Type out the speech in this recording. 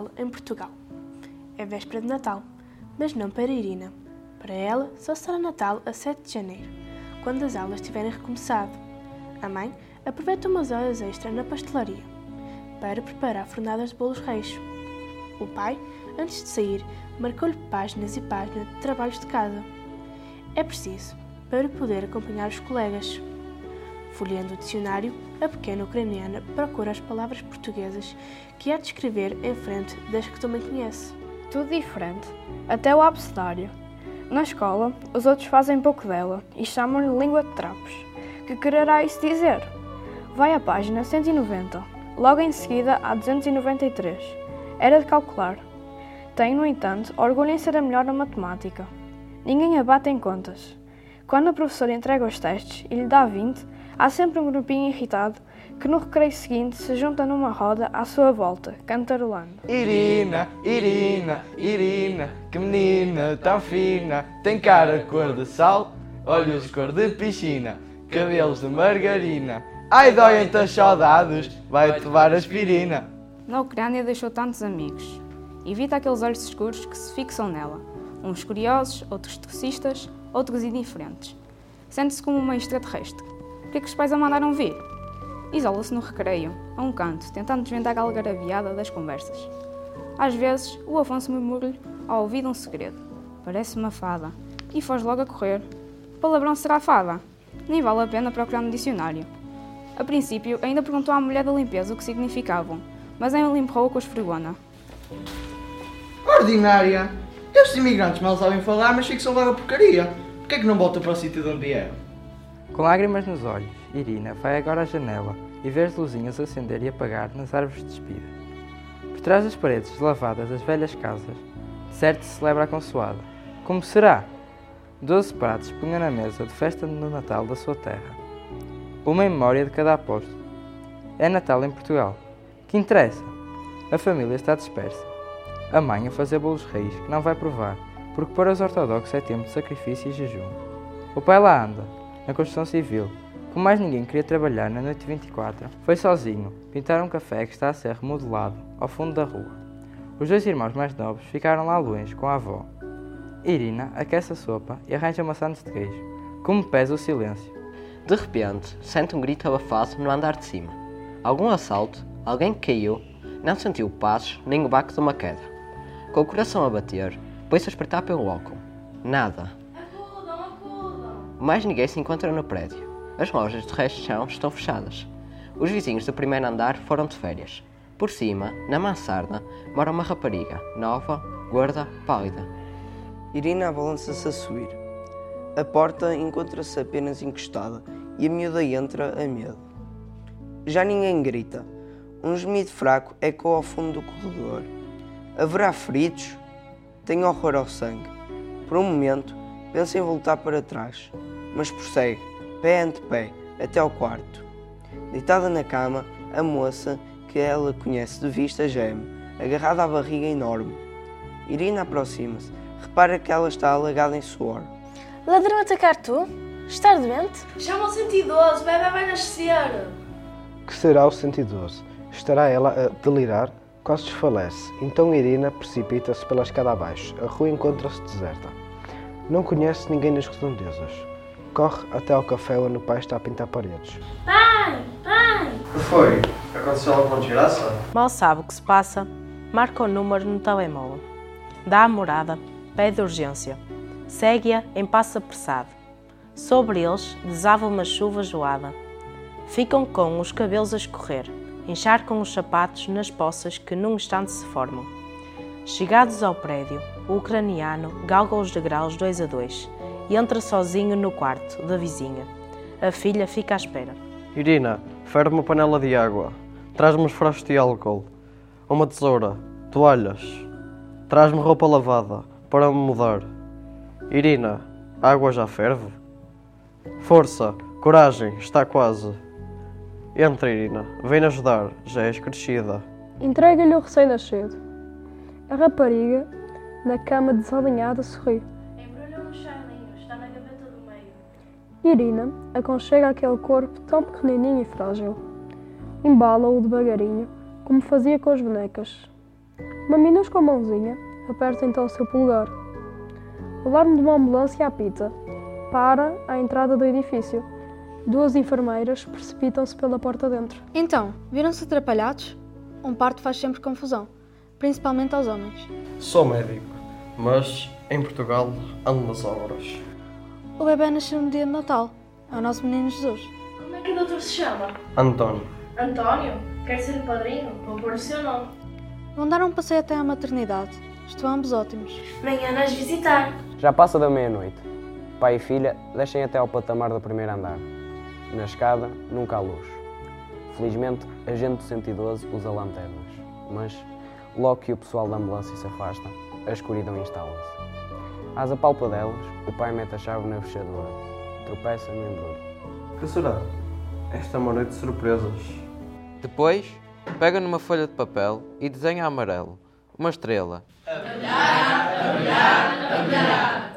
Natal em Portugal. É véspera de Natal, mas não para Irina. Para ela, só será Natal a 7 de janeiro, quando as aulas tiverem recomeçado. A mãe aproveita umas horas extra na pastelaria para preparar fornadas de bolos reis. O pai, antes de sair, marcou-lhe páginas e páginas de trabalhos de casa. É preciso para poder acompanhar os colegas. Folheando o dicionário, a pequena ucraniana procura as palavras portuguesas que há de escrever em frente das que também conhece. Tudo diferente, até o abecedário. Na escola, os outros fazem pouco dela e chamam-lhe língua de trapos. Que quererá isso dizer? Vai à página 190. Logo em seguida, há 293. Era de calcular. Tem, no entanto, orgulho em ser a melhor na matemática. Ninguém a bate em contas. Quando a professora entrega os testes e lhe dá 20, Há sempre um grupinho irritado que no recreio seguinte se junta numa roda à sua volta, cantarolando. Irina, Irina, Irina, que menina tão fina, tem cara cor de sal, olhos cor de piscina, cabelos de margarina. Ai, doem-te as saudades, vai-te levar aspirina. Na Ucrânia deixou tantos amigos. Evita aqueles olhos escuros que se fixam nela. Uns curiosos, outros tossistas, outros indiferentes. Sente-se como uma extraterrestre que é que os pais a mandaram vir? Isola-se no recreio, a um canto, tentando desvendar a algaraviada das conversas. Às vezes, o Afonso murmura-lhe ao ouvido um segredo. Parece uma fada. E foge logo a correr. Palavrão será fada? Nem vale a pena procurar no dicionário. A princípio, ainda perguntou à mulher da limpeza o que significavam, mas ainda limprou com a esfregona. Ordinária! Estes imigrantes mal sabem falar, mas fixam logo a porcaria. Porquê é que não voltam para o sítio de onde vieram? Com lágrimas nos olhos, Irina vai agora à janela e vê as luzinhas acender e apagar nas árvores de espira. Por trás das paredes lavadas das velhas casas, certo se celebra a consoada. Como será? Doze pratos punha na mesa de festa no Natal da sua terra. Uma em memória de cada apóstolo. É Natal em Portugal. Que interessa? A família está dispersa. A mãe a fazer bolos reis que não vai provar, porque para os ortodoxos é tempo de sacrifício e jejum. O pai lá anda, na construção civil. Como mais ninguém queria trabalhar na noite 24, foi sozinho pintar um café que está a ser remodelado ao fundo da rua. Os dois irmãos mais novos ficaram lá longe com a avó. Irina aquece a sopa e arranja maçãs de queijo. Como pesa o silêncio. De repente, sente um grito abafado no andar de cima. Algum assalto, alguém que caiu, não sentiu passos nem o baque de uma queda. Com o coração a bater, pôs-se a espreitar pelo álcool. Nada. Mais ninguém se encontra no prédio. As lojas de resto de chão estão fechadas. Os vizinhos do primeiro andar foram de férias. Por cima, na mansarda, mora uma rapariga, nova, gorda, pálida. Irina balança-se a subir. A porta encontra-se apenas encostada e a miúda entra a medo. Já ninguém grita. Um gemido fraco ecoa ao fundo do corredor. Haverá feridos? Tenho horror ao sangue. Por um momento, pensa em voltar para trás mas prossegue, pé ante pé, até ao quarto. Deitada na cama, a moça, que ela conhece de vista, geme, agarrada à barriga enorme. Irina aproxima-se, repara que ela está alagada em suor. Ladrão atacar tu? Estar doente? Chama o 112, o bebê vai nascer. Que será o 112? Estará ela a delirar? Quase desfalece. Então Irina precipita-se pela escada abaixo. A rua encontra-se deserta. Não conhece ninguém nas redondezas. Corre até ao café onde o pai está a pintar paredes. Pai! Pai! O que foi? Aconteceu alguma desgraça? Mal sabe o que se passa, marca o número no telemóvel. Dá a morada, pede urgência. Segue-a em passo apressado. Sobre eles desava uma chuva joada. Ficam com os cabelos a escorrer, encharcam os sapatos nas poças que num instante se formam. Chegados ao prédio, o ucraniano galga os degraus dois a dois e entra sozinho no quarto da vizinha. A filha fica à espera. Irina, ferve uma panela de água. Traz-me os frascos de álcool. Uma tesoura. Toalhas. Traz-me roupa lavada para me mudar. Irina, a água já ferve? Força, coragem, está quase. Entra, Irina. Vem ajudar. Já és crescida. Entrega-lhe o recém-nascido. A rapariga, na cama desalinhada, sorri. Irina aconchega aquele corpo tão pequenininho e frágil. Embala-o devagarinho, como fazia com as bonecas. Uma minúscula mãozinha aperta então o seu pulgar. O alarme de uma ambulância apita. Para à entrada do edifício. Duas enfermeiras precipitam-se pela porta dentro. Então, viram-se atrapalhados? Um parto faz sempre confusão, principalmente aos homens. Sou médico, mas em Portugal ando nas obras. O bebê nasceu no dia de Natal. É o nosso menino Jesus. Como é que o doutor se chama? António, António? Quer ser o padrinho? Vou pôr o seu nome. Vão dar um passeio até à maternidade. Estão ambos ótimos. Venha nos visitar. Já passa da meia-noite. Pai e filha deixem até ao patamar do primeiro andar. Na escada, nunca há luz. Felizmente, a gente do 112 usa lanternas, mas logo que o pessoal da ambulância se afasta, a escuridão instala-se. Às apalpadelas, o pai mete a chave na fechadura. Tropeça no embrulho. que será? Esta é uma noite de surpresas. Depois, pega numa folha de papel e desenha a amarelo uma estrela. A brilhar, a brilhar, a brilhar.